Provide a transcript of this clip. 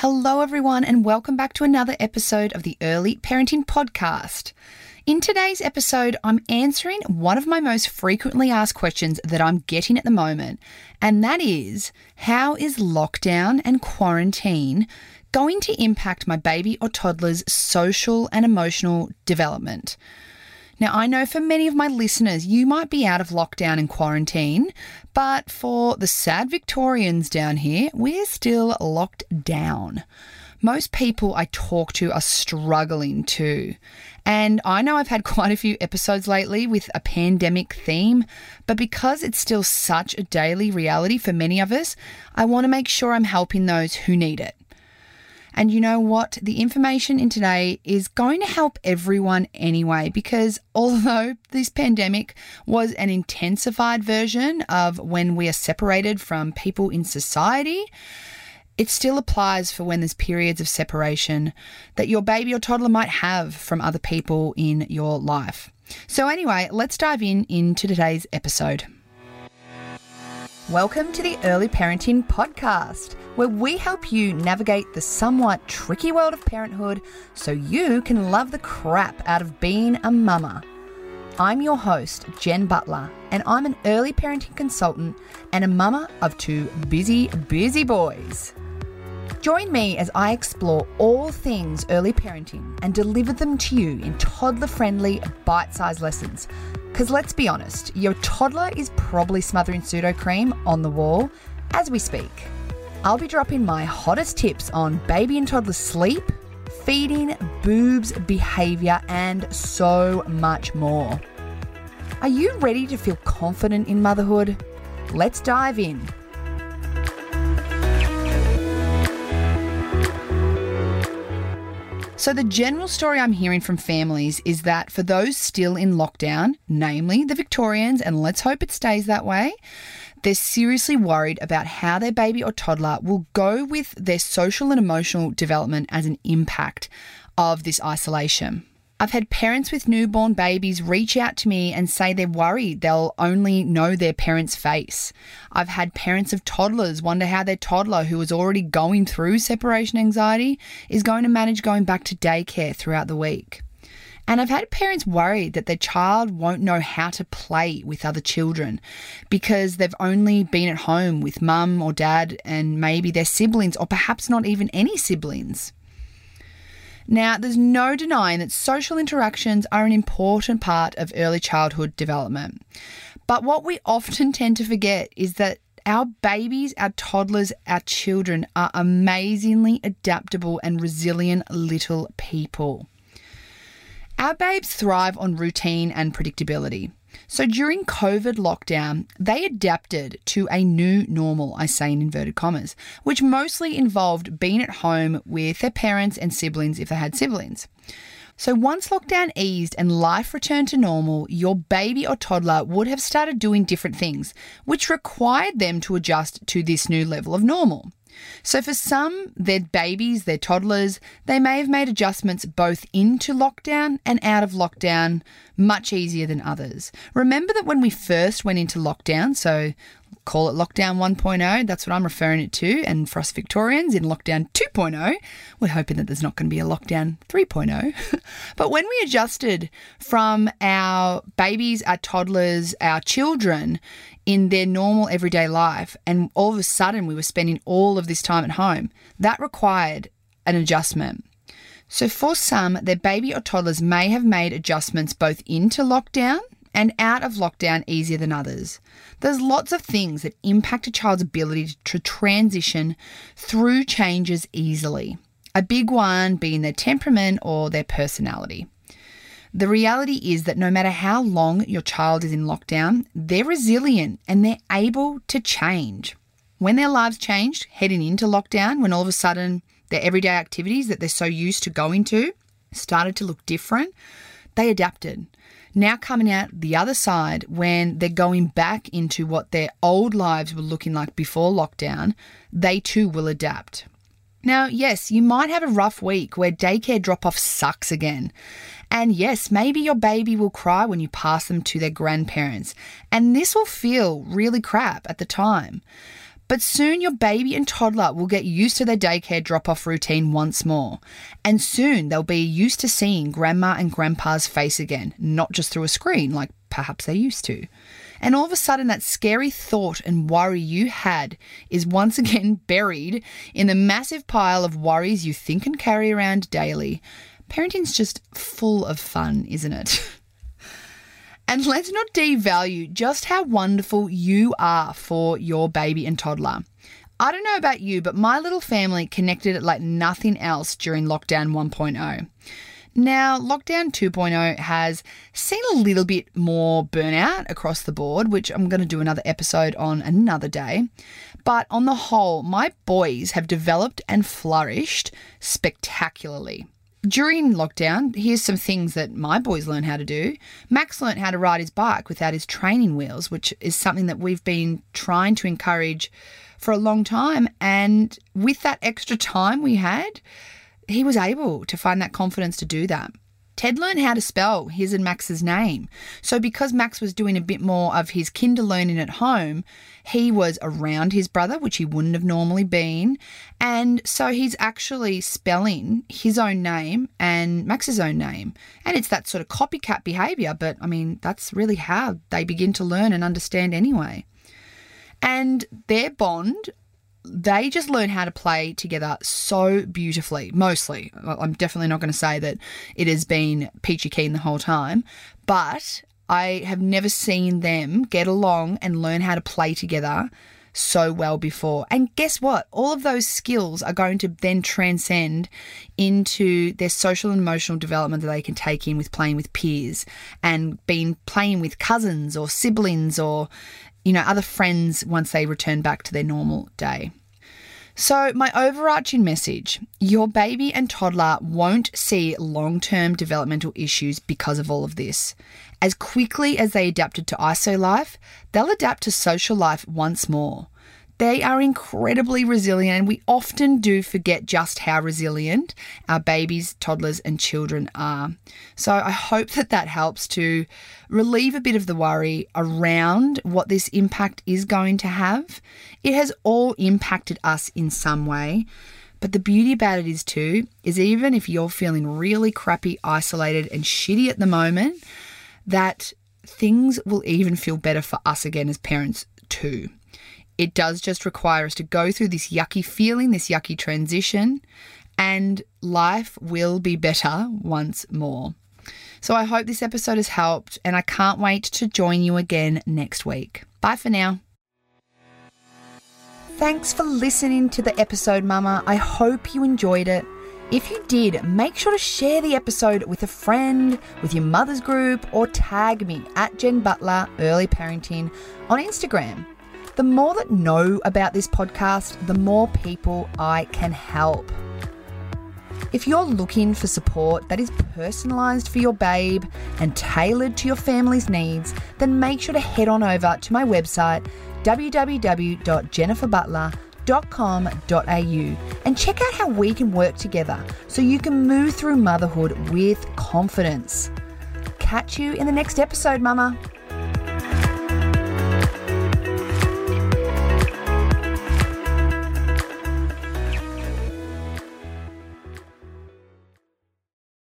Hello, everyone, and welcome back to another episode of the Early Parenting Podcast. In today's episode, I'm answering one of my most frequently asked questions that I'm getting at the moment, and that is how is lockdown and quarantine going to impact my baby or toddler's social and emotional development? Now, I know for many of my listeners, you might be out of lockdown and quarantine, but for the sad Victorians down here, we're still locked down. Most people I talk to are struggling too. And I know I've had quite a few episodes lately with a pandemic theme, but because it's still such a daily reality for many of us, I want to make sure I'm helping those who need it. And you know what? The information in today is going to help everyone anyway, because although this pandemic was an intensified version of when we are separated from people in society, it still applies for when there's periods of separation that your baby or toddler might have from other people in your life. So, anyway, let's dive in into today's episode. Welcome to the Early Parenting Podcast, where we help you navigate the somewhat tricky world of parenthood so you can love the crap out of being a mama. I'm your host, Jen Butler, and I'm an early parenting consultant and a mama of two busy, busy boys. Join me as I explore all things early parenting and deliver them to you in toddler friendly, bite sized lessons because let's be honest, your toddler is probably smothering Sudocrem on the wall as we speak. I'll be dropping my hottest tips on baby and toddler sleep, feeding, boobs, behaviour, and so much more. Are you ready to feel confident in motherhood? Let's dive in. So, the general story I'm hearing from families is that for those still in lockdown, namely the Victorians, and let's hope it stays that way, they're seriously worried about how their baby or toddler will go with their social and emotional development as an impact of this isolation. I've had parents with newborn babies reach out to me and say they're worried they'll only know their parent's face. I've had parents of toddlers wonder how their toddler, who is already going through separation anxiety, is going to manage going back to daycare throughout the week. And I've had parents worried that their child won't know how to play with other children because they've only been at home with mum or dad and maybe their siblings, or perhaps not even any siblings. Now, there's no denying that social interactions are an important part of early childhood development. But what we often tend to forget is that our babies, our toddlers, our children are amazingly adaptable and resilient little people. Our babes thrive on routine and predictability. So during COVID lockdown, they adapted to a new normal, I say in inverted commas, which mostly involved being at home with their parents and siblings if they had siblings. So once lockdown eased and life returned to normal, your baby or toddler would have started doing different things, which required them to adjust to this new level of normal. So, for some, their babies, their toddlers, they may have made adjustments both into lockdown and out of lockdown much easier than others. Remember that when we first went into lockdown, so call it lockdown 1.0, that's what I'm referring it to. And for us Victorians in lockdown 2.0, we're hoping that there's not going to be a lockdown 3.0. but when we adjusted from our babies, our toddlers, our children in their normal everyday life, and all of a sudden we were spending all of this time at home, that required an adjustment. So, for some, their baby or toddlers may have made adjustments both into lockdown and out of lockdown easier than others. There's lots of things that impact a child's ability to transition through changes easily. A big one being their temperament or their personality. The reality is that no matter how long your child is in lockdown, they're resilient and they're able to change. When their lives changed heading into lockdown, when all of a sudden their everyday activities that they're so used to going to started to look different, they adapted. Now, coming out the other side, when they're going back into what their old lives were looking like before lockdown, they too will adapt. Now, yes, you might have a rough week where daycare drop off sucks again. And yes, maybe your baby will cry when you pass them to their grandparents, and this will feel really crap at the time. But soon your baby and toddler will get used to their daycare drop off routine once more. And soon they'll be used to seeing grandma and grandpa's face again, not just through a screen like perhaps they used to. And all of a sudden, that scary thought and worry you had is once again buried in the massive pile of worries you think and carry around daily. Parenting's just full of fun, isn't it? And let's not devalue just how wonderful you are for your baby and toddler. I don't know about you, but my little family connected like nothing else during lockdown 1.0. Now, lockdown 2.0 has seen a little bit more burnout across the board, which I'm going to do another episode on another day. But on the whole, my boys have developed and flourished spectacularly during lockdown, here's some things that my boys learned how to do. Max learned how to ride his bike without his training wheels, which is something that we've been trying to encourage for a long time. And with that extra time we had, he was able to find that confidence to do that. Ted learned how to spell his and Max's name. So, because Max was doing a bit more of his kinder learning at home, he was around his brother, which he wouldn't have normally been. And so he's actually spelling his own name and Max's own name. And it's that sort of copycat behavior, but I mean, that's really how they begin to learn and understand anyway. And their bond they just learn how to play together so beautifully. Mostly, I'm definitely not going to say that it has been peachy keen the whole time, but I have never seen them get along and learn how to play together so well before. And guess what? All of those skills are going to then transcend into their social and emotional development that they can take in with playing with peers and being playing with cousins or siblings or you know other friends once they return back to their normal day. So, my overarching message your baby and toddler won't see long term developmental issues because of all of this. As quickly as they adapted to ISO life, they'll adapt to social life once more. They are incredibly resilient, and we often do forget just how resilient our babies, toddlers, and children are. So, I hope that that helps to relieve a bit of the worry around what this impact is going to have. It has all impacted us in some way. But the beauty about it is, too, is even if you're feeling really crappy, isolated, and shitty at the moment, that things will even feel better for us again as parents, too. It does just require us to go through this yucky feeling, this yucky transition, and life will be better once more. So I hope this episode has helped, and I can't wait to join you again next week. Bye for now. Thanks for listening to the episode, Mama. I hope you enjoyed it. If you did, make sure to share the episode with a friend, with your mother's group, or tag me at Jen Butler Early Parenting on Instagram. The more that know about this podcast, the more people I can help. If you're looking for support that is personalised for your babe and tailored to your family's needs, then make sure to head on over to my website www.jenniferbutler.com.au and check out how we can work together so you can move through motherhood with confidence. Catch you in the next episode, Mama.